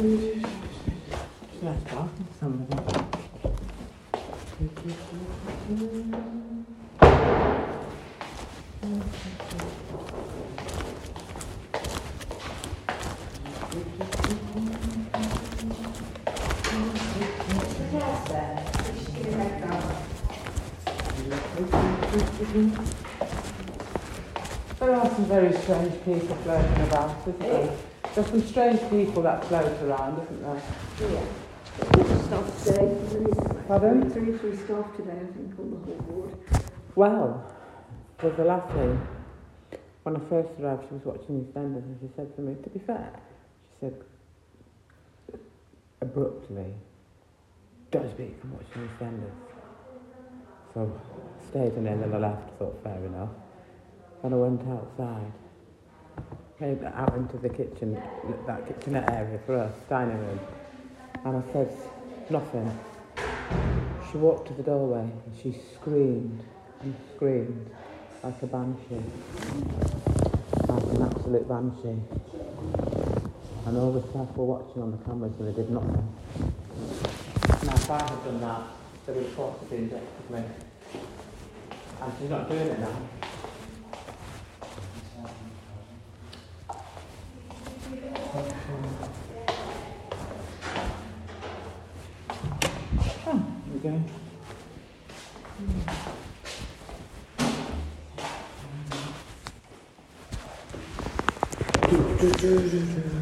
There are some very strange people floating about, isn't there? There's some strange people that float around, isn't there? Yeah. Staff today. Pardon? Three, three staff today, I think, on the whole board. Well, there's a lassie. When I first arrived, she was watching EastEnders and she said to me, to be fair, she said abruptly, don't speak, I'm watching EastEnders. So I stayed and then I left, thought fair enough. And I went outside, came out into the kitchen, that kitchenette area for us, dining room, and I said nothing. She walked to the doorway and she screamed and screamed like a banshee, like an absolute banshee. And all the staff were watching on the cameras and they did nothing. Now, if I had done that, the report would be injected me. And she's not doing it now. Okay. Do, do, do, do, do.